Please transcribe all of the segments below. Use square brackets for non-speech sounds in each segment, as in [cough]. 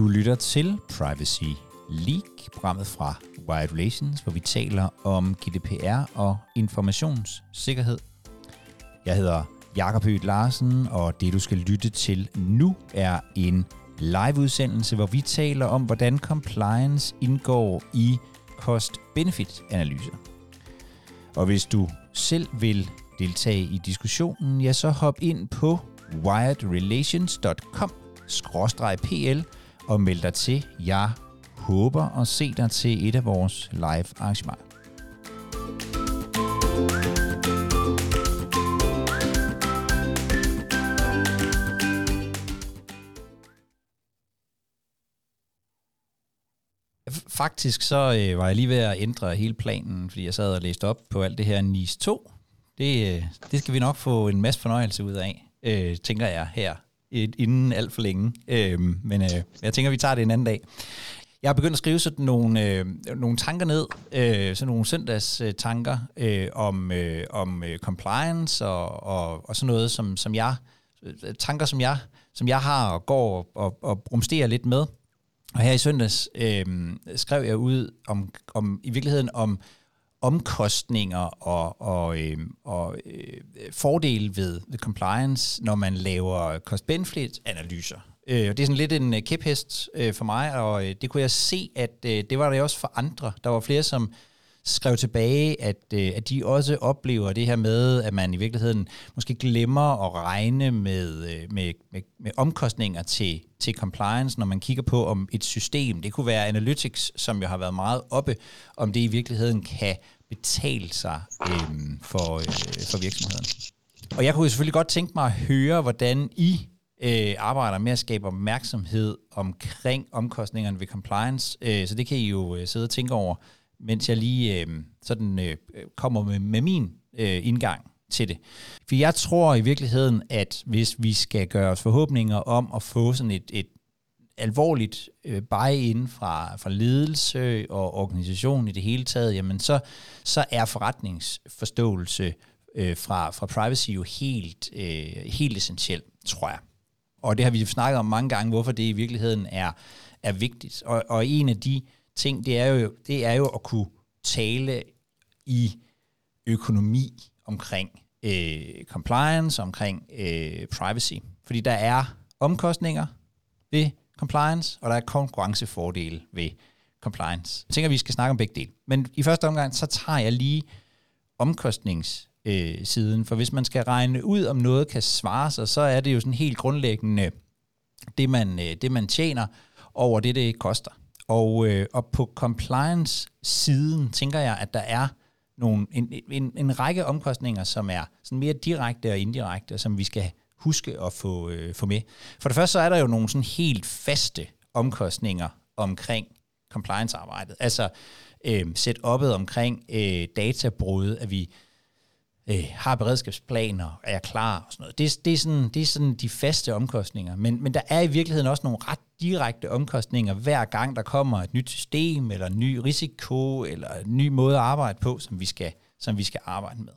Du lytter til Privacy League, programmet fra Wired Relations, hvor vi taler om GDPR og informationssikkerhed. Jeg hedder Jakob Høgh Larsen, og det du skal lytte til nu er en live-udsendelse, hvor vi taler om, hvordan compliance indgår i cost-benefit-analyser. Og hvis du selv vil deltage i diskussionen, ja, så hop ind på wiredrelations.com-pl og meld dig til. Jeg håber at se dig til et af vores live arrangementer. Faktisk så øh, var jeg lige ved at ændre hele planen, fordi jeg sad og læste op på alt det her NIS 2. Det, øh, det skal vi nok få en masse fornøjelse ud af, øh, tænker jeg her, inden alt for længe. Øhm, øh, men øh, jeg tænker, vi tager det en anden dag. Jeg har begyndt at skrive sådan nogle, øh, nogle tanker ned, øh, sådan nogle søndagstanker øh, om, øh, om øh, compliance og, og, og sådan noget, som, som jeg, tanker, som jeg, som jeg har og går og, og rumsterer lidt med. Og her i søndags øh, skrev jeg ud om, om i virkeligheden om omkostninger og, og, øh, og øh, fordele ved, ved compliance, når man laver cost-benefit-analyser. Øh, det er sådan lidt en øh, kæphest øh, for mig, og øh, det kunne jeg se, at øh, det var det også for andre. Der var flere, som skrev tilbage, at, øh, at de også oplever det her med, at man i virkeligheden måske glemmer at regne med, øh, med, med, med omkostninger til, til compliance, når man kigger på om et system, det kunne være Analytics, som jo har været meget oppe, om det i virkeligheden kan betale sig øh, for, øh, for virksomheden. Og jeg kunne selvfølgelig godt tænke mig at høre, hvordan I øh, arbejder med at skabe opmærksomhed omkring omkostningerne ved compliance. Øh, så det kan I jo øh, sidde og tænke over mens jeg lige øh, sådan øh, kommer med, med min øh, indgang til det. For jeg tror i virkeligheden, at hvis vi skal gøre os forhåbninger om at få sådan et, et alvorligt øh, buy-in fra, fra ledelse og organisation i det hele taget, jamen så, så er forretningsforståelse øh, fra, fra privacy jo helt, øh, helt essentielt, tror jeg. Og det har vi snakket om mange gange, hvorfor det i virkeligheden er, er vigtigt. Og, og en af de ting, det er, jo, det er jo at kunne tale i økonomi omkring øh, compliance, omkring øh, privacy. Fordi der er omkostninger ved compliance, og der er konkurrencefordele ved compliance. Jeg tænker, at vi skal snakke om begge dele. Men i første omgang, så tager jeg lige omkostningssiden, øh, for hvis man skal regne ud, om noget kan svare sig, så er det jo sådan helt grundlæggende øh, det, man, øh, det man tjener over det, det koster. Og, øh, og på compliance-siden tænker jeg, at der er nogle, en, en, en række omkostninger, som er sådan mere direkte og indirekte, som vi skal huske at få, øh, få med. For det første så er der jo nogle sådan helt faste omkostninger omkring compliance-arbejdet. Altså øh, setup'et omkring øh, databrud, at vi øh, har beredskabsplaner, er klar og sådan noget. Det, det, er sådan, det er sådan de faste omkostninger. Men, men der er i virkeligheden også nogle ret direkte omkostninger hver gang, der kommer et nyt system, eller en ny risiko, eller en ny måde at arbejde på, som vi skal, som vi skal arbejde med.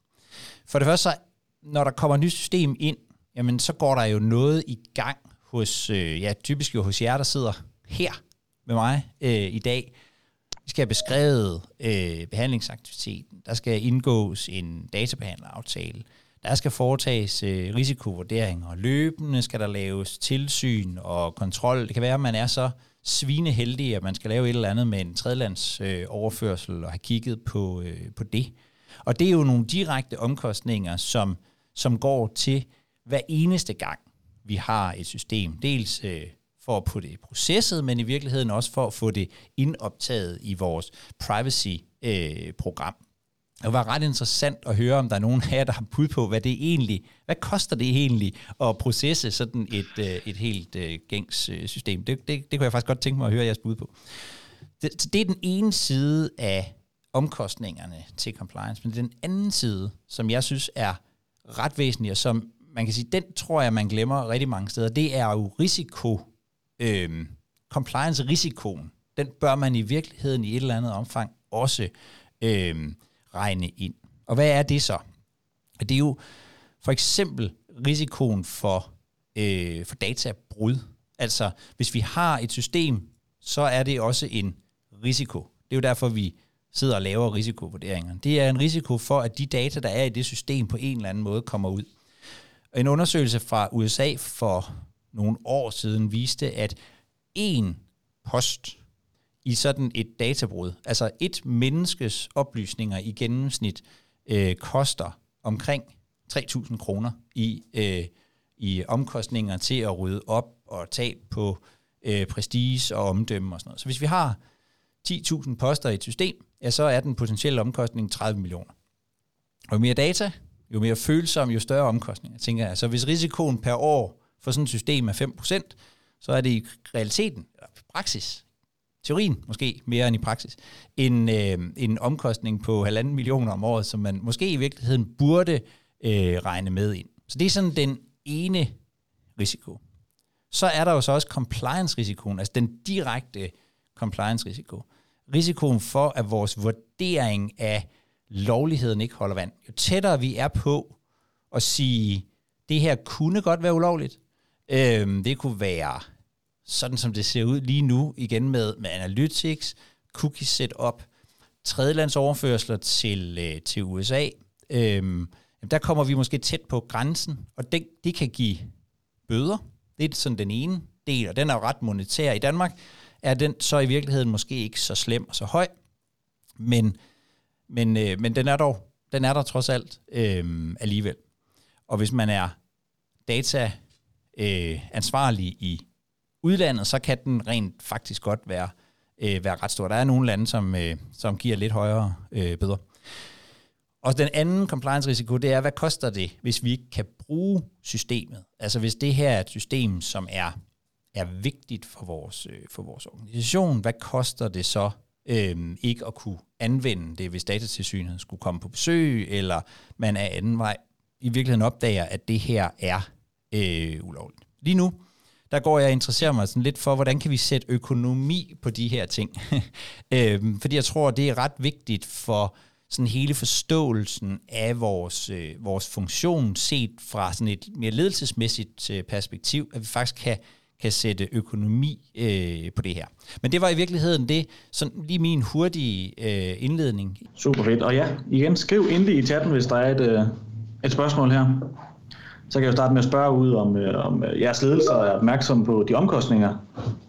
For det første, så, når der kommer et nyt system ind, jamen så går der jo noget i gang hos, øh, ja, typisk jo hos jer, der sidder her med mig øh, i dag, vi skal have beskrevet øh, behandlingsaktiviteten. Der skal indgås en databehandleraftale. Der skal foretages øh, risikovurderinger. Løbende skal der laves tilsyn og kontrol. Det kan være, at man er så svineheldig, at man skal lave et eller andet med en tredjelands øh, overførsel og have kigget på, øh, på det. Og det er jo nogle direkte omkostninger, som, som går til hver eneste gang, vi har et system. Dels øh, for at få det processet, men i virkeligheden også for at få det indoptaget i vores privacy-program. Øh, det var ret interessant at høre, om der er nogen her, der har bud på, hvad det egentlig, hvad koster det egentlig at processe sådan et, øh, et helt øh, gængs øh, system. Det, det, det kunne jeg faktisk godt tænke mig at høre jeres bud på. Det, det er den ene side af omkostningerne til compliance, men den anden side, som jeg synes er ret væsentlig, og som man kan sige, den tror jeg, man glemmer rigtig mange steder, det er jo risiko øh, compliance-risikoen, den bør man i virkeligheden i et eller andet omfang også øh, regne ind. Og hvad er det så? Det er jo for eksempel risikoen for, øh, for databrud. Altså, hvis vi har et system, så er det også en risiko. Det er jo derfor, vi sidder og laver risikovurderinger. Det er en risiko for, at de data, der er i det system, på en eller anden måde kommer ud. En undersøgelse fra USA for nogle år siden viste, at en post i sådan et databrud, altså et menneskes oplysninger i gennemsnit, øh, koster omkring 3.000 kroner i, øh, i omkostninger til at rydde op og tab på øh, prestige og omdømme og sådan noget. Så hvis vi har 10.000 poster i et system, ja, så er den potentielle omkostning 30 millioner. Og jo mere data, jo mere følsom, jo større omkostninger, tænker jeg. Så hvis risikoen per år for sådan et system er 5%, så er det i realiteten, praksis, teorien måske mere end i praksis, en, øh, en omkostning på halvanden millioner om året, som man måske i virkeligheden burde øh, regne med ind. Så det er sådan den ene risiko. Så er der jo så også compliance-risikoen, altså den direkte compliance-risiko. Risikoen for, at vores vurdering af lovligheden ikke holder vand. Jo tættere vi er på at sige, det her kunne godt være ulovligt, øhm, det kunne være sådan, som det ser ud lige nu, igen med, med analytics, cookie setup, tredjelandsoverførsler til, øh, til USA, øhm, der kommer vi måske tæt på grænsen, og det, det kan give bøder. Det er sådan den ene del, og den er jo ret monetær. I Danmark er den så i virkeligheden måske ikke så slem og så høj, men, men, øh, men den er dog den er der trods alt øh, alligevel. Og hvis man er data øh, ansvarlig i udlandet, så kan den rent faktisk godt være, øh, være ret stor. Der er nogle lande, som, øh, som giver lidt højere øh, bøder. Og den anden compliance-risiko, det er, hvad koster det, hvis vi ikke kan bruge systemet? Altså hvis det her er et system, som er, er vigtigt for vores, øh, for vores organisation, hvad koster det så øh, ikke at kunne anvende det, hvis datatilsynet skulle komme på besøg, eller man af anden vej i virkeligheden opdager, at det her er øh, ulovligt. Lige nu, der går jeg og interesserer mig sådan lidt for, hvordan kan vi sætte økonomi på de her ting. [laughs] øh, fordi jeg tror, det er ret vigtigt for sådan hele forståelsen af vores, øh, vores funktion set fra sådan et mere ledelsesmæssigt øh, perspektiv, at vi faktisk kan, kan sætte økonomi øh, på det her. Men det var i virkeligheden det, sådan lige min hurtige øh, indledning. Super fedt. Og ja, igen, skriv endelig i chatten, hvis der er et, øh, et spørgsmål her. Så kan jeg starte med at spørge ud, om, øh, om øh, jeres ledelse er opmærksom på de omkostninger,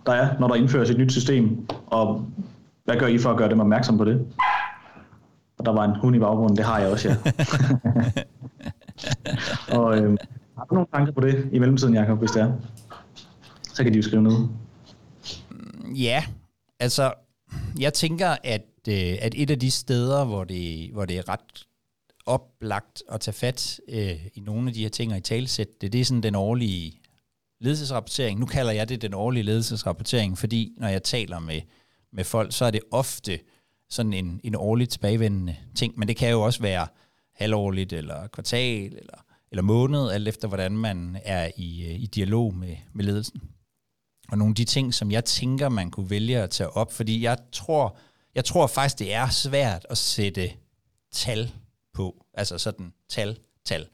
der er, når der indføres et nyt system, og hvad gør I for at gøre dem opmærksom på det? Og der var en hund i baggrunden, det har jeg også, ja. [laughs] og øh, har du nogle tanker på det i mellemtiden, Jacob, hvis det er? Så kan de jo skrive noget. Ja, altså, jeg tænker, at, øh, at et af de steder, hvor det, hvor det er ret oplagt at tage fat øh, i nogle af de her ting og i talsæt, det, det er sådan den årlige ledelsesrapportering. Nu kalder jeg det den årlige ledelsesrapportering, fordi når jeg taler med, med folk, så er det ofte sådan en, en årligt tilbagevendende ting, men det kan jo også være halvårligt, eller kvartal, eller, eller måned, alt efter hvordan man er i, øh, i dialog med, med ledelsen. Og nogle af de ting, som jeg tænker, man kunne vælge at tage op, fordi jeg tror, jeg tror faktisk, det er svært at sætte tal på, altså sådan tal, tal.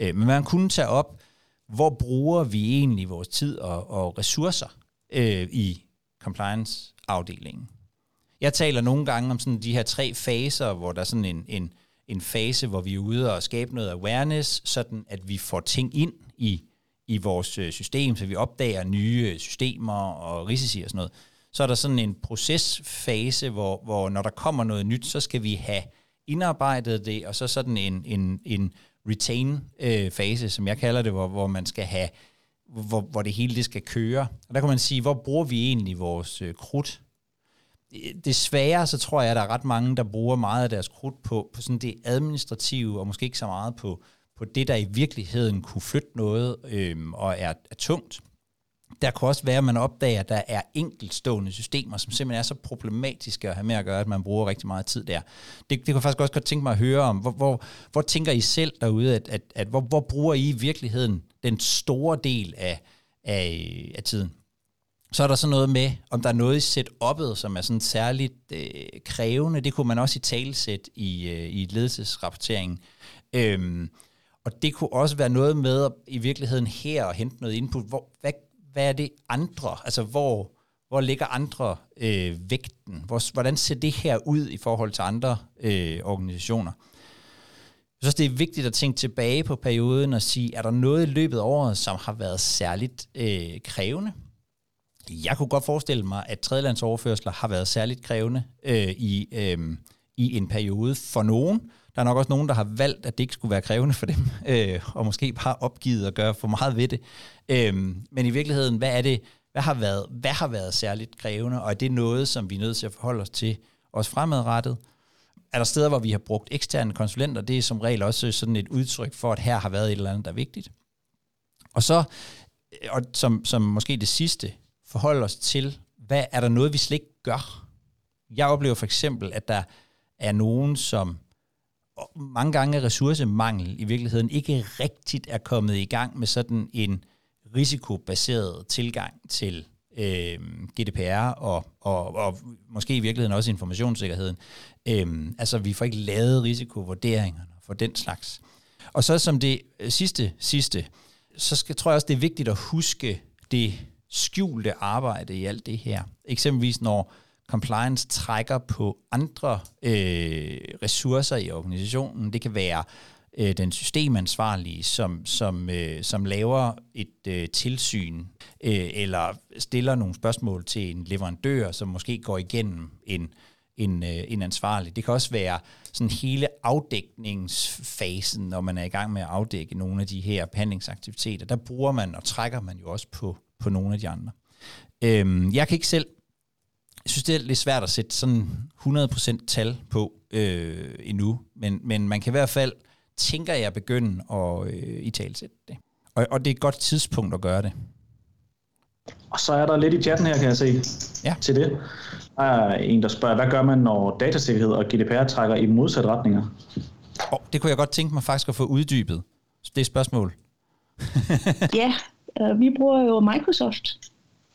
Øh, men man kunne tage op, hvor bruger vi egentlig vores tid og, og ressourcer øh, i compliance-afdelingen. Jeg taler nogle gange om sådan de her tre faser, hvor der er sådan en, en, en fase, hvor vi er ude og skabe noget awareness, sådan at vi får ting ind i, i vores øh, system, så vi opdager nye øh, systemer og risici og sådan noget. Så er der sådan en procesfase, hvor, hvor når der kommer noget nyt, så skal vi have indarbejdet det, og så sådan en, en, en retain-fase, øh, som jeg kalder det, hvor, hvor man skal have, hvor, hvor det hele det skal køre. Og der kan man sige, hvor bruger vi egentlig vores øh, krudt? Desværre så tror jeg, at der er ret mange, der bruger meget af deres krudt på, på sådan det administrative, og måske ikke så meget på, på det, der i virkeligheden kunne flytte noget øh, og er, er tungt. Der kan også være, at man opdager, at der er enkeltstående systemer, som simpelthen er så problematiske at have med at gøre, at man bruger rigtig meget tid der. Det, det kunne jeg faktisk også godt tænke mig at høre om. Hvor, hvor, hvor tænker I selv derude, at, at, at hvor, hvor bruger I i virkeligheden den store del af, af, af tiden? Så er der så noget med, om der er noget i setup'et, som er sådan særligt øh, krævende. Det kunne man også i talesæt i, øh, i ledelsesrapporteringen. Øhm, og det kunne også være noget med at i virkeligheden her og hente noget input. Hvor, hvad hvad er det andre, altså hvor, hvor ligger andre øh, vægten? Hvor, hvordan ser det her ud i forhold til andre øh, organisationer? Jeg synes, det er vigtigt at tænke tilbage på perioden og sige, er der noget i løbet af året, som har været særligt øh, krævende? Jeg kunne godt forestille mig, at tredjelandsoverførsler har været særligt krævende øh, i, øh, i en periode for nogen. Der er nok også nogen, der har valgt, at det ikke skulle være krævende for dem, [laughs] øh, og måske bare opgivet at gøre for meget ved det. Øh, men i virkeligheden, hvad er det, hvad har, været, hvad har været særligt krævende, og er det noget, som vi er nødt til at forholde os til, også fremadrettet? Er der steder, hvor vi har brugt eksterne konsulenter? Det er som regel også sådan et udtryk for, at her har været et eller andet, der er vigtigt. Og så, øh, og som, som måske det sidste, forholde os til, hvad er der noget, vi slet ikke gør? Jeg oplever for eksempel, at der er nogen, som mange gange ressourcemangel i virkeligheden ikke rigtigt er kommet i gang med sådan en risikobaseret tilgang til øh, GDPR og, og, og måske i virkeligheden også informationssikkerheden. Øh, altså vi får ikke lavet risikovurderingerne for den slags. Og så som det øh, sidste, sidste, så skal, tror jeg også, det er vigtigt at huske det skjulte arbejde i alt det her. Eksempelvis når compliance trækker på andre øh, ressourcer i organisationen. Det kan være øh, den systemansvarlige, som, som, øh, som laver et øh, tilsyn, øh, eller stiller nogle spørgsmål til en leverandør, som måske går igennem en, en, øh, en ansvarlig. Det kan også være sådan hele afdækningsfasen, når man er i gang med at afdække nogle af de her behandlingsaktiviteter. Der bruger man og trækker man jo også på, på nogle af de andre. Øhm, jeg kan ikke selv synes, det er lidt svært at sætte sådan 100% tal på øh, endnu, men, men man kan i hvert fald, tænker jeg, begynde at øh, i talsætte det. Og, og det er et godt tidspunkt at gøre det. Og så er der lidt i chatten her, kan jeg se, ja. til det. Der er en, der spørger, hvad gør man, når datasikkerhed og GDPR trækker i modsatte retninger? Oh, det kunne jeg godt tænke mig faktisk at få uddybet. Det er et spørgsmål. ja, øh, vi bruger jo Microsoft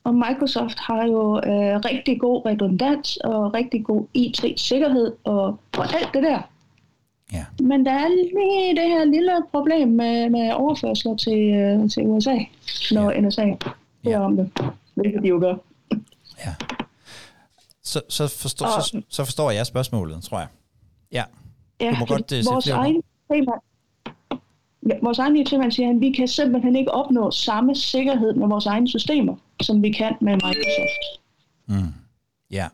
og Microsoft har jo øh, rigtig god redundans og rigtig god IT-sikkerhed og, og alt det der. Ja. Men der er lige det her lille problem med, med overførsler til, øh, til USA, når ja. NSA hører ja. om det, hvilket de jo gør. Ja. Så, så, forstår, og, så, så forstår jeg spørgsmålet, tror jeg. Ja. Ja, du må godt uh, vores egen tema, vores egen IT-mand siger, at vi kan simpelthen ikke opnå samme sikkerhed med vores egne systemer som vi kan med Microsoft. Mm. Ja.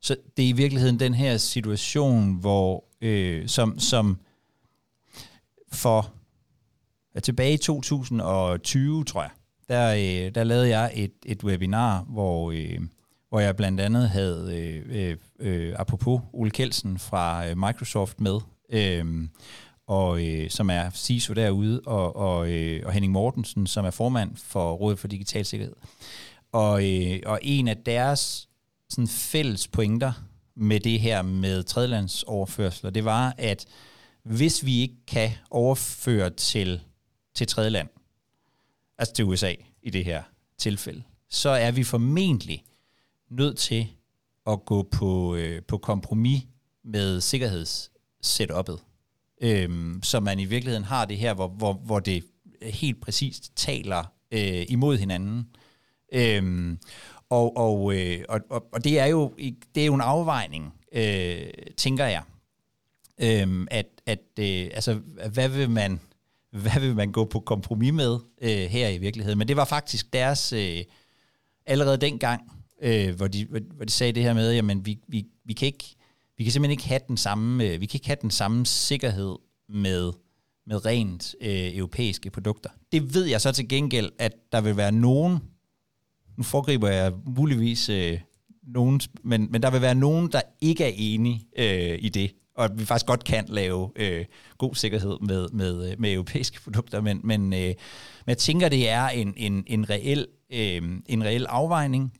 Så det er i virkeligheden den her situation, hvor øh, som, som for ja, tilbage i 2020, tror jeg, der, øh, der lavede jeg et, et webinar, hvor, øh, hvor jeg blandt andet havde, øh, øh, øh apropos Ole Kelsen fra øh, Microsoft med, øh, og øh, som er CISO derude, og, og, øh, og Henning Mortensen, som er formand for Rådet for Digital Sikkerhed. Og, øh, og en af deres sådan, fælles pointer med det her med tredjelandsoverførsler, det var, at hvis vi ikke kan overføre til, til tredjeland, altså til USA i det her tilfælde, så er vi formentlig nødt til at gå på, øh, på kompromis med sikkerhedssetup'et øhm, så man i virkeligheden har det her, hvor, hvor, hvor det helt præcist taler øh, imod hinanden. Øhm, og, og, øh, og, og det er jo det er jo en afvejning, øh, tænker jeg, øhm, at, at øh, altså, hvad vil man hvad vil man gå på kompromis med øh, her i virkeligheden? Men det var faktisk deres øh, allerede dengang, øh, hvor, de, hvor de sagde det her med, jamen vi, vi, vi kan ikke vi kan simpelthen ikke have den samme, øh, vi kan ikke have den samme sikkerhed med, med rent øh, europæiske produkter. Det ved jeg så til gengæld, at der vil være nogen, nu foregriber jeg muligvis øh, nogen, men, men der vil være nogen, der ikke er enige øh, i det, og at vi faktisk godt kan lave øh, god sikkerhed med, med, øh, med europæiske produkter, men, men, øh, men jeg tænker, det er en, en, en, reel, øh, en reel afvejning,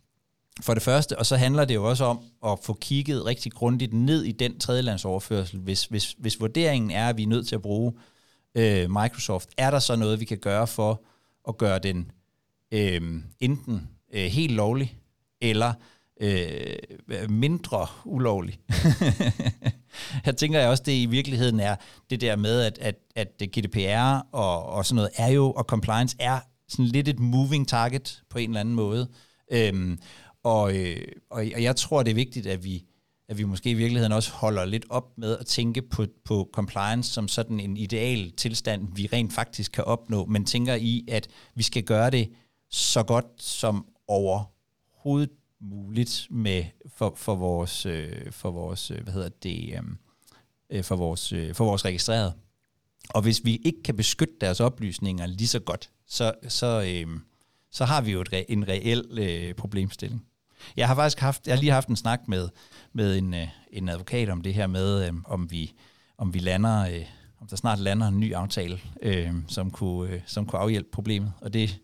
for det første, og så handler det jo også om at få kigget rigtig grundigt ned i den tredjelandsoverførsel. Hvis, hvis, hvis vurderingen er, at vi er nødt til at bruge øh, Microsoft, er der så noget, vi kan gøre for at gøre den øh, enten øh, helt lovlig, eller øh, mindre ulovlig. [laughs] jeg tænker jeg også, det i virkeligheden er det der med, at, at, at GDPR og, og sådan noget er jo, og compliance er sådan lidt et moving target på en eller anden måde. Øhm, og, øh, og, og jeg tror, det er vigtigt, at vi, at vi måske i virkeligheden også holder lidt op med at tænke på, på compliance som sådan en ideal tilstand, vi rent faktisk kan opnå, men tænker i, at vi skal gøre det så godt som overhovedet muligt med for, for vores øh, for vores øh, hvad hedder det øhm, øh, for vores øh, for vores registrerede. Og hvis vi ikke kan beskytte deres oplysninger lige så godt, så så øh, så har vi jo et, en reel øh, problemstilling. Jeg har faktisk haft, jeg har lige haft en snak med, med en, øh, en advokat om det her med, øh, om vi, om vi lander, øh, om der snart lander en ny aftale, øh, som, kunne, øh, som kunne afhjælpe problemet. Og det,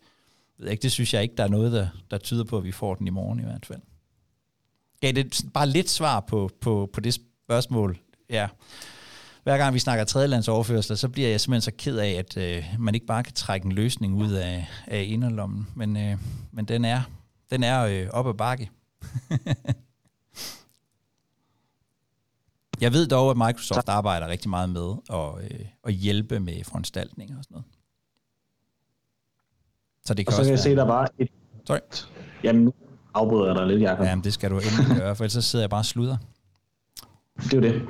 ved jeg ikke, det synes jeg ikke, der er noget, der, der tyder på, at vi får den i morgen i hvert fald. Gav det bare lidt svar på, på, på det spørgsmål? Ja. Hver gang vi snakker tredjelandsoverførsler, så bliver jeg simpelthen så ked af, at øh, man ikke bare kan trække en løsning ud af, af inderlommen. Men, øh, men den er, den er øh, op ad bakke. [laughs] jeg ved dog, at Microsoft arbejder rigtig meget med at, øh, at hjælpe med foranstaltninger og sådan noget. Så det kan og så kan jeg være... se, der var et... Sorry. Jamen, nu afbryder jeg dig lidt, Jacob. Jamen, det skal du endelig gøre, for ellers så sidder jeg bare og sluder. Det er jo det.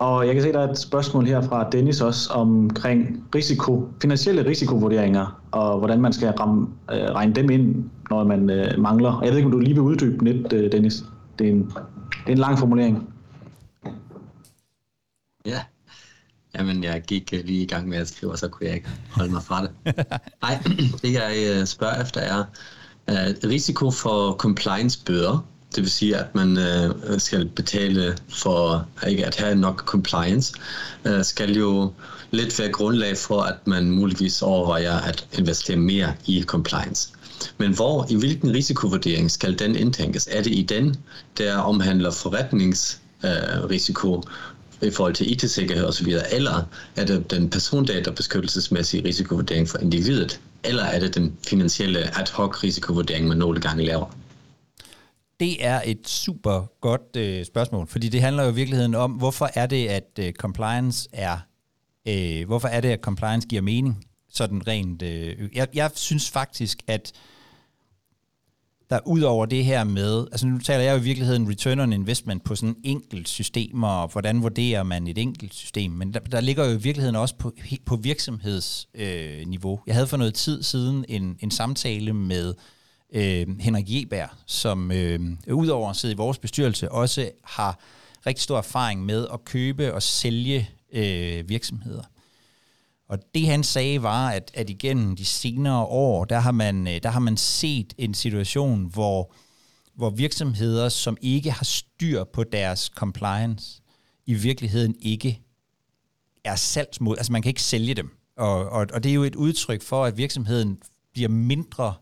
Og jeg kan se, der er et spørgsmål her fra Dennis også omkring risiko, finansielle risikovurderinger, og hvordan man skal ramme, øh, regne dem ind, når man øh, mangler. Og jeg ved ikke, om du lige vil uddybe lidt, øh, Dennis. Det er, en, det er en lang formulering. Ja, Jamen, jeg gik øh, lige i gang med at skrive, og så kunne jeg ikke holde mig fra det. [laughs] Nej, [clears throat] det jeg øh, spørger efter er uh, risiko for compliance-bøder. Det vil sige, at man øh, skal betale for ikke at have nok compliance, øh, skal jo lidt være grundlag for, at man muligvis overvejer at investere mere i compliance. Men hvor, i hvilken risikovurdering skal den indtænkes? Er det i den, der omhandler forretningsrisiko, øh, i forhold til IT-sikkerhed osv., eller er det den persondatabeskyttelsesmæssige risikovurdering for individet, eller er det den finansielle ad hoc risikovurdering, man nogle gange laver? Det er et super godt øh, spørgsmål, fordi det handler jo i virkeligheden om, hvorfor er det, at øh, compliance er, øh, hvorfor er det, at compliance giver mening? Sådan rent, øh, jeg, jeg synes faktisk, at der ud over det her med, altså nu taler jeg jo i virkeligheden return on investment på sådan enkelt system, og hvordan vurderer man et enkelt system, men der, der ligger jo i virkeligheden også på, på virksomhedsniveau. Øh, jeg havde for noget tid siden en, en samtale med øh, Henrik Jeberg, som øh, udover at sidde i vores bestyrelse, også har rigtig stor erfaring med at købe og sælge øh, virksomheder. Og det han sagde var, at, at igennem de senere år, der har man, øh, der har man set en situation, hvor, hvor virksomheder, som ikke har styr på deres compliance, i virkeligheden ikke er salgsmod. Altså man kan ikke sælge dem. Og, og, og det er jo et udtryk for, at virksomheden bliver mindre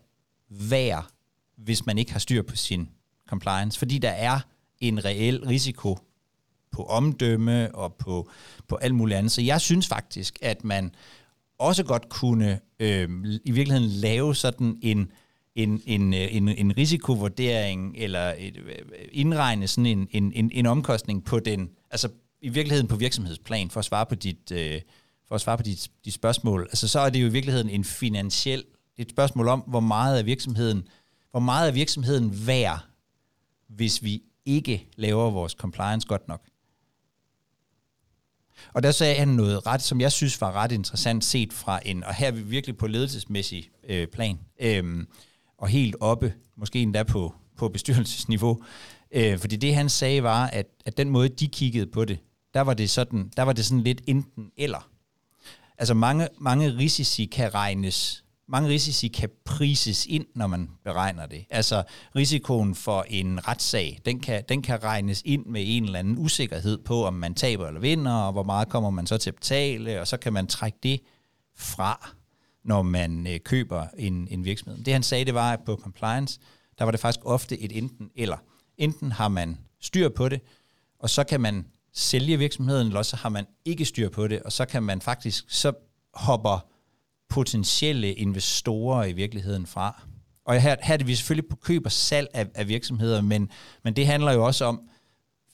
værd, hvis man ikke har styr på sin compliance. Fordi der er en reel risiko på omdømme og på, på alt muligt andet. Så jeg synes faktisk, at man også godt kunne øh, i virkeligheden lave sådan en, en, en, øh, en, en risikovurdering, eller et, øh, indregne sådan en, en, en, en omkostning på den, altså i virkeligheden på virksomhedsplan, for at svare på dit, øh, for at svare på dit, dit spørgsmål. Altså så er det jo i virkeligheden en finansiel, det er et spørgsmål om, hvor meget er virksomheden, hvor meget er virksomheden værd, hvis vi ikke laver vores compliance godt nok. Og der sagde han noget ret, som jeg synes var ret interessant set fra en, og her er vi virkelig på ledelsesmæssig øh, plan, øh, og helt oppe, måske endda på, på bestyrelsesniveau. Øh, fordi det han sagde var, at, at den måde de kiggede på det, der var det sådan, der var det sådan lidt enten eller. Altså mange, mange risici kan regnes mange risici kan prises ind, når man beregner det. Altså risikoen for en retssag, den kan, den kan regnes ind med en eller anden usikkerhed på, om man taber eller vinder, og hvor meget kommer man så til at betale, og så kan man trække det fra, når man øh, køber en, en virksomhed. Det han sagde, det var, at på compliance, der var det faktisk ofte et enten eller. Enten har man styr på det, og så kan man sælge virksomheden, eller så har man ikke styr på det, og så kan man faktisk, så hopper potentielle investorer i virkeligheden fra. Og her, her er det vi selvfølgelig på køb og salg af, af virksomheder, men, men det handler jo også om,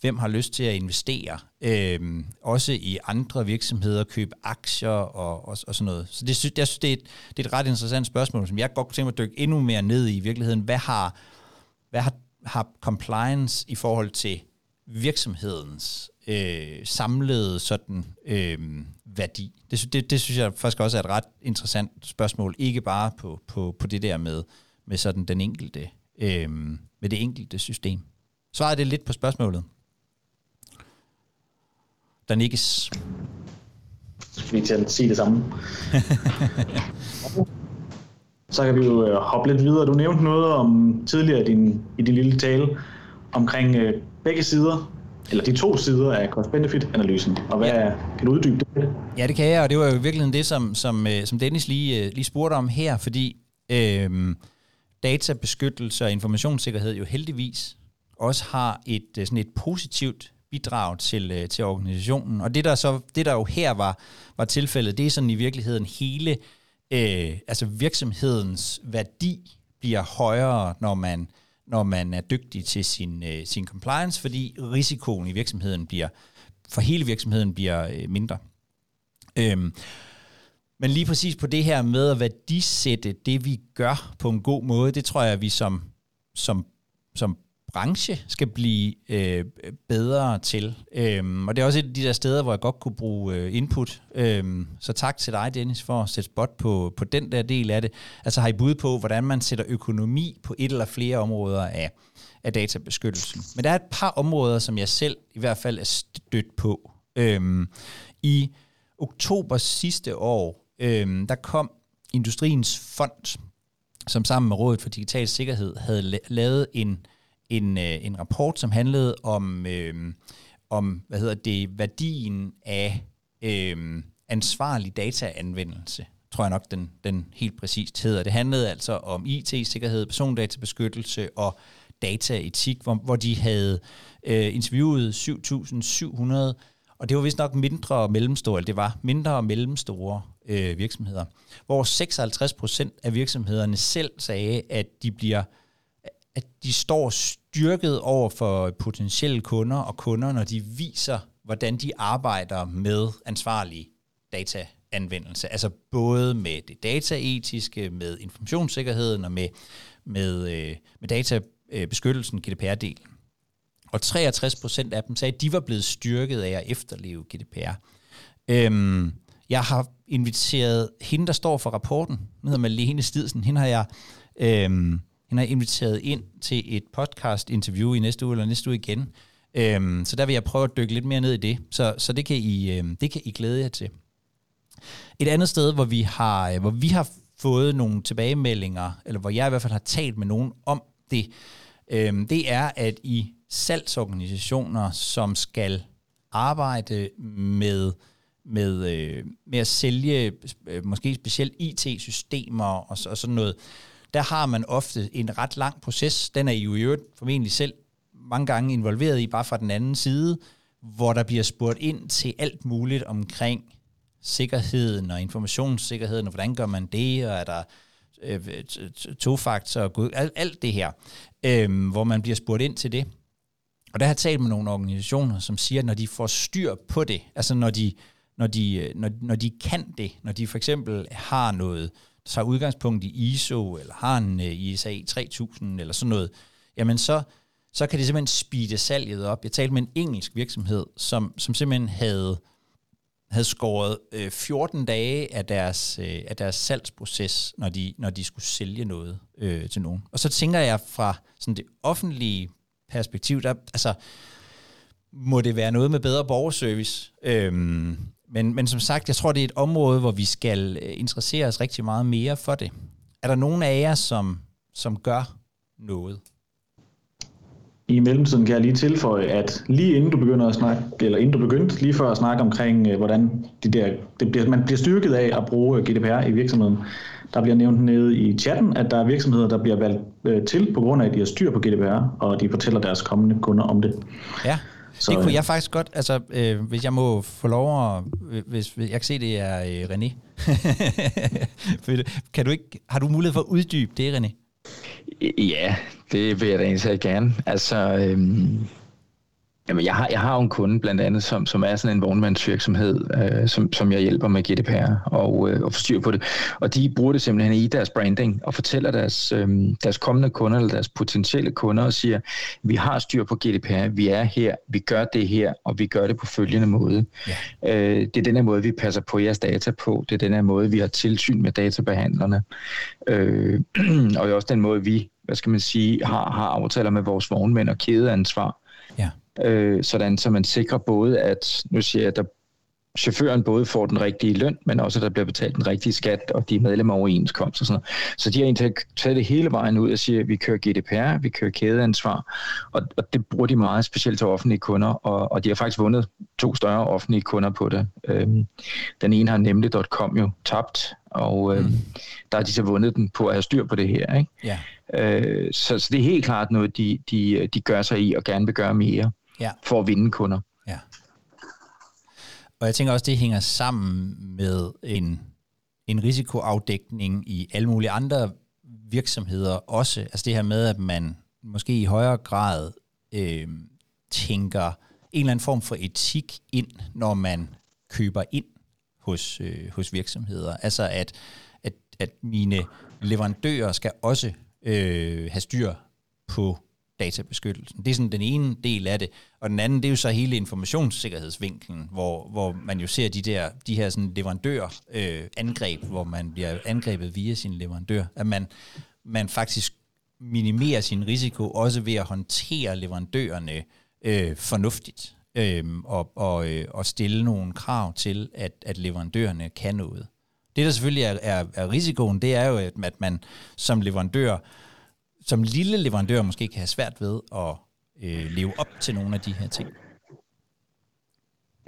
hvem har lyst til at investere, øh, også i andre virksomheder, købe aktier og, og, og sådan noget. Så det, jeg synes, det er, et, det er et ret interessant spørgsmål, som jeg godt kunne tænke mig at dykke endnu mere ned i i virkeligheden. Hvad har, hvad har, har compliance i forhold til virksomhedens øh, samlede sådan øh, værdi? Det, det, det synes jeg faktisk også er et ret interessant spørgsmål, ikke bare på, på, på det der med, med sådan den enkelte, øh, med det enkelte system. Svaret det lidt på spørgsmålet? Der nikkes. Skal vi til at sige det samme? [laughs] Så kan vi jo øh, hoppe lidt videre. Du nævnte noget om tidligere i din, i din lille tale omkring øh, begge sider, eller de to sider af cost-benefit-analysen. Og hvad ja. kan du uddybe det? Ja, det kan jeg, og det var jo i virkeligheden det, som, som, øh, som Dennis lige, lige spurgte om her, fordi øh, databeskyttelse og informationssikkerhed jo heldigvis også har et sådan et positivt bidrag til, øh, til organisationen. Og det der, så, det der jo her var, var tilfældet, det er sådan i virkeligheden hele, øh, altså virksomhedens værdi bliver højere, når man, når man er dygtig til sin, øh, sin compliance, fordi risikoen i virksomheden bliver, for hele virksomheden bliver øh, mindre. Øhm, men lige præcis på det her med at værdisætte det, vi gør på en god måde, det tror jeg, at vi som, som, som branche skal blive øh, bedre til. Øhm, og det er også et af de der steder, hvor jeg godt kunne bruge øh, input. Øhm, så tak til dig, Dennis, for at sætte spot på, på den der del af det. Altså har I bud på, hvordan man sætter økonomi på et eller flere områder af, af databeskyttelsen. Men der er et par områder, som jeg selv i hvert fald er stødt på. Øhm, I oktober sidste år, øhm, der kom Industriens Fond, som sammen med Rådet for Digital Sikkerhed havde lavet en en, øh, en rapport, som handlede om, øh, om hvad hedder det, værdien af øh, ansvarlig dataanvendelse, tror jeg nok, den, den helt præcist hedder. Det handlede altså om IT-sikkerhed, persondatabeskyttelse og dataetik, hvor, hvor de havde øh, interviewet 7.700, og det var vist nok mindre og mellemstore, eller det var mindre og mellemstore øh, virksomheder, hvor 56 procent af virksomhederne selv sagde, at de bliver at de står styrket over for potentielle kunder og kunder, når de viser, hvordan de arbejder med ansvarlig dataanvendelse. Altså både med det dataetiske, med informationssikkerheden og med, med, øh, med databeskyttelsen, GDPR-delen. Og 63 procent af dem sagde, at de var blevet styrket af at efterleve GDPR. Øhm, jeg har inviteret hende, der står for rapporten, hun hedder Malene Stidsen, hende har jeg øhm, han er inviteret ind til et podcast-interview i næste uge eller næste uge igen. Øhm, så der vil jeg prøve at dykke lidt mere ned i det. Så, så det, kan I, øhm, det kan I glæde jer til. Et andet sted, hvor vi har, øh, hvor vi har fået nogle tilbagemeldinger, eller hvor jeg i hvert fald har talt med nogen om det, øhm, det er, at i salgsorganisationer, som skal arbejde med med, øh, med at sælge øh, måske specielt IT-systemer og, og sådan noget, der har man ofte en ret lang proces. Den er I jo i øvrigt formentlig selv mange gange involveret i, bare fra den anden side, hvor der bliver spurgt ind til alt muligt omkring sikkerheden og informationssikkerheden, og hvordan gør man det, og er der øh, tofaktor og alt, alt det her, øh, hvor man bliver spurgt ind til det. Og der har jeg talt med nogle organisationer, som siger, at når de får styr på det, altså når de, når de, øh, når, når de kan det, når de for eksempel har noget tager udgangspunkt i ISO, eller har en uh, ISA 3000, eller sådan noget, jamen så, så kan det simpelthen speede salget op. Jeg talte med en engelsk virksomhed, som, som simpelthen havde, havde skåret øh, 14 dage af deres, øh, af deres salgsproces, når de, når de skulle sælge noget øh, til nogen. Og så tænker jeg fra sådan det offentlige perspektiv, der, altså, må det være noget med bedre borgerservice. Øhm, men, men som sagt, jeg tror, det er et område, hvor vi skal øh, interessere os rigtig meget mere for det. Er der nogen af jer, som, som gør noget? I mellemtiden kan jeg lige tilføje, at lige inden du begynder at snakke, eller inden du begyndte lige før at snakke omkring, øh, hvordan de der, det bliver, man bliver styrket af at bruge GDPR i virksomheden, der bliver nævnt nede i chatten, at der er virksomheder, der bliver valgt øh, til på grund af, at de har styr på GDPR, og de fortæller deres kommende kunder om det. Ja. Så, det kunne jeg faktisk godt, altså øh, hvis jeg må få lov at, hvis, hvis jeg kan se, det er øh, René. [laughs] kan du ikke, har du mulighed for at uddybe det, René? Ja, det vil jeg da egentlig gerne. Altså, øhm, Jamen, jeg har, jeg har jo en kunde blandt andet, som, som er sådan en vognmandsvirksomhed, øh, som, som jeg hjælper med GDPR og, øh, og forstyr på det. Og de bruger det simpelthen i deres branding og fortæller deres, øh, deres kommende kunder eller deres potentielle kunder og siger, vi har styr på GDPR, vi er her, vi gør det her, og vi gør det på følgende måde. Ja. Øh, det er den her måde, vi passer på jeres data på. Det er den her måde, vi har tilsyn med databehandlerne. Øh, [clears throat] og det er også den måde, vi hvad skal man sige, har, har aftaler med vores vognmænd og kædeansvar øh, sådan så man sikrer både, at nu siger jeg, at der chaufføren både får den rigtige løn, men også at der bliver betalt den rigtige skat, og de er medlemmer af overenskomst og sådan noget. Så de har egentlig taget det hele vejen ud og siger, at vi kører GDPR, vi kører kædeansvar, og, og det bruger de meget specielt til offentlige kunder, og, og de har faktisk vundet to større offentlige kunder på det. Øhm, den ene har nemlig .com jo tabt, og øhm, mm. der har de så vundet den på at have styr på det her. Ikke? Ja. Øh, så, så det er helt klart noget, de, de, de gør sig i og gerne vil gøre mere ja. for at vinde kunder. Ja. Og jeg tænker også, det hænger sammen med en, en risikoafdækning i alle mulige andre virksomheder også. Altså det her med, at man måske i højere grad øh, tænker en eller anden form for etik ind, når man køber ind hos, øh, hos virksomheder. Altså at, at, at mine leverandører skal også øh, have styr på databeskyttelsen. Det er sådan den ene del af det. Og den anden, det er jo så hele informationssikkerhedsvinklen, hvor, hvor man jo ser de, der, de her sådan leverandør øh, angreb, hvor man bliver angrebet via sin leverandør. At man, man faktisk minimerer sin risiko, også ved at håndtere leverandørerne øh, fornuftigt. Øh, og, og, øh, og stille nogle krav til, at, at leverandørerne kan noget. Det, der selvfølgelig er, er, er risikoen, det er jo, at man som leverandør som lille leverandør måske kan have svært ved at øh, leve op til nogle af de her ting?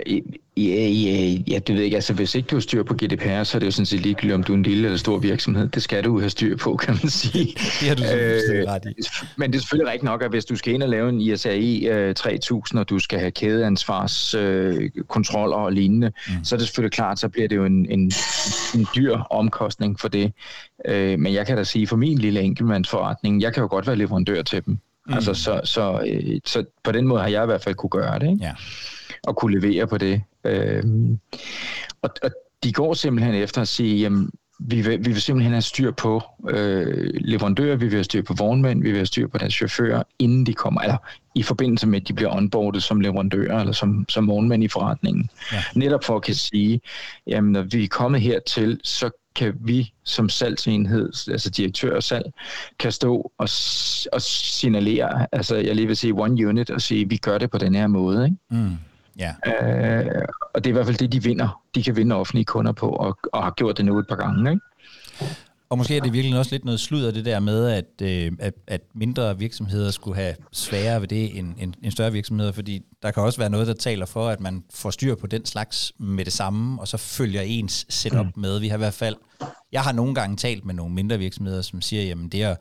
Ja, ja, ja, det ved jeg Altså, hvis ikke du har styr på GDPR, så er det jo sådan set ligegyldigt, om du er en lille eller stor virksomhed. Det skal du have styr på, kan man sige. [laughs] det har du øh, ret i. Men det er selvfølgelig rigtigt nok, at hvis du skal ind og lave en ISAE øh, 3000, og du skal have kædeansvarskontroller øh, og lignende, mm. så er det selvfølgelig klart, så bliver det jo en, en, en dyr omkostning for det. Øh, men jeg kan da sige, for min lille enkeltmandsforretning, jeg kan jo godt være leverandør til dem. Mm. Altså, så, så, øh, så på den måde har jeg i hvert fald kunne gøre det. Ikke? Ja og kunne levere på det. Øh, og, og de går simpelthen efter at sige, jamen, vi vil, vi vil simpelthen have styr på øh, leverandører, vi vil have styr på vognmænd, vi vil have styr på deres chauffører, inden de kommer, eller i forbindelse med, at de bliver onboardet som leverandører eller som, som vognmænd i forretningen. Ja. Netop for at kan sige, jamen når vi er kommet hertil, så kan vi som salgsenhed, altså direktør og salg, kan stå og, og signalere, altså jeg lige vil sige one unit, og sige, vi gør det på den her måde. Ikke? Mm. Ja. Øh, og det er i hvert fald det, de vinder. De kan vinde offentlige kunder på, og, og har gjort det nu et par gange. Ikke? Og måske er det virkelig også lidt noget slud af det der med, at, øh, at, at mindre virksomheder skulle have sværere ved det end, end, end større virksomheder, fordi der kan også være noget, der taler for, at man får styr på den slags med det samme, og så følger ens setup mm. med. Vi har i hvert fald, jeg har nogle gange talt med nogle mindre virksomheder, som siger, jamen det at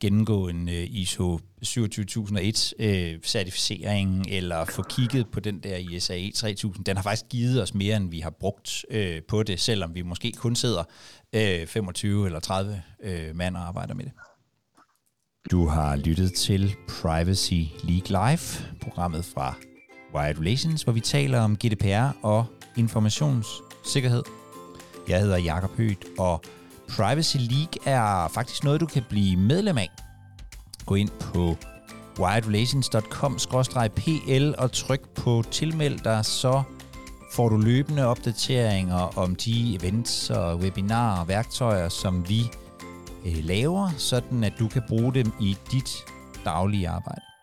gennemgå en ISO 27001 uh, certificering, eller få kigget på den der ISAE 3000, den har faktisk givet os mere, end vi har brugt øh, på det, selvom vi måske kun sidder øh, 25 eller 30 øh, mand og arbejder med det. Du har lyttet til Privacy League Live, programmet fra Wired Relations, hvor vi taler om GDPR og informationssikkerhed. Jeg hedder Jakob Hødt, og Privacy League er faktisk noget, du kan blive medlem af. Gå ind på wiredrelations.com-pl og tryk på tilmeld dig, så får du løbende opdateringer om de events og webinarer og værktøjer, som vi øh, laver, sådan at du kan bruge dem i dit daglige arbejde.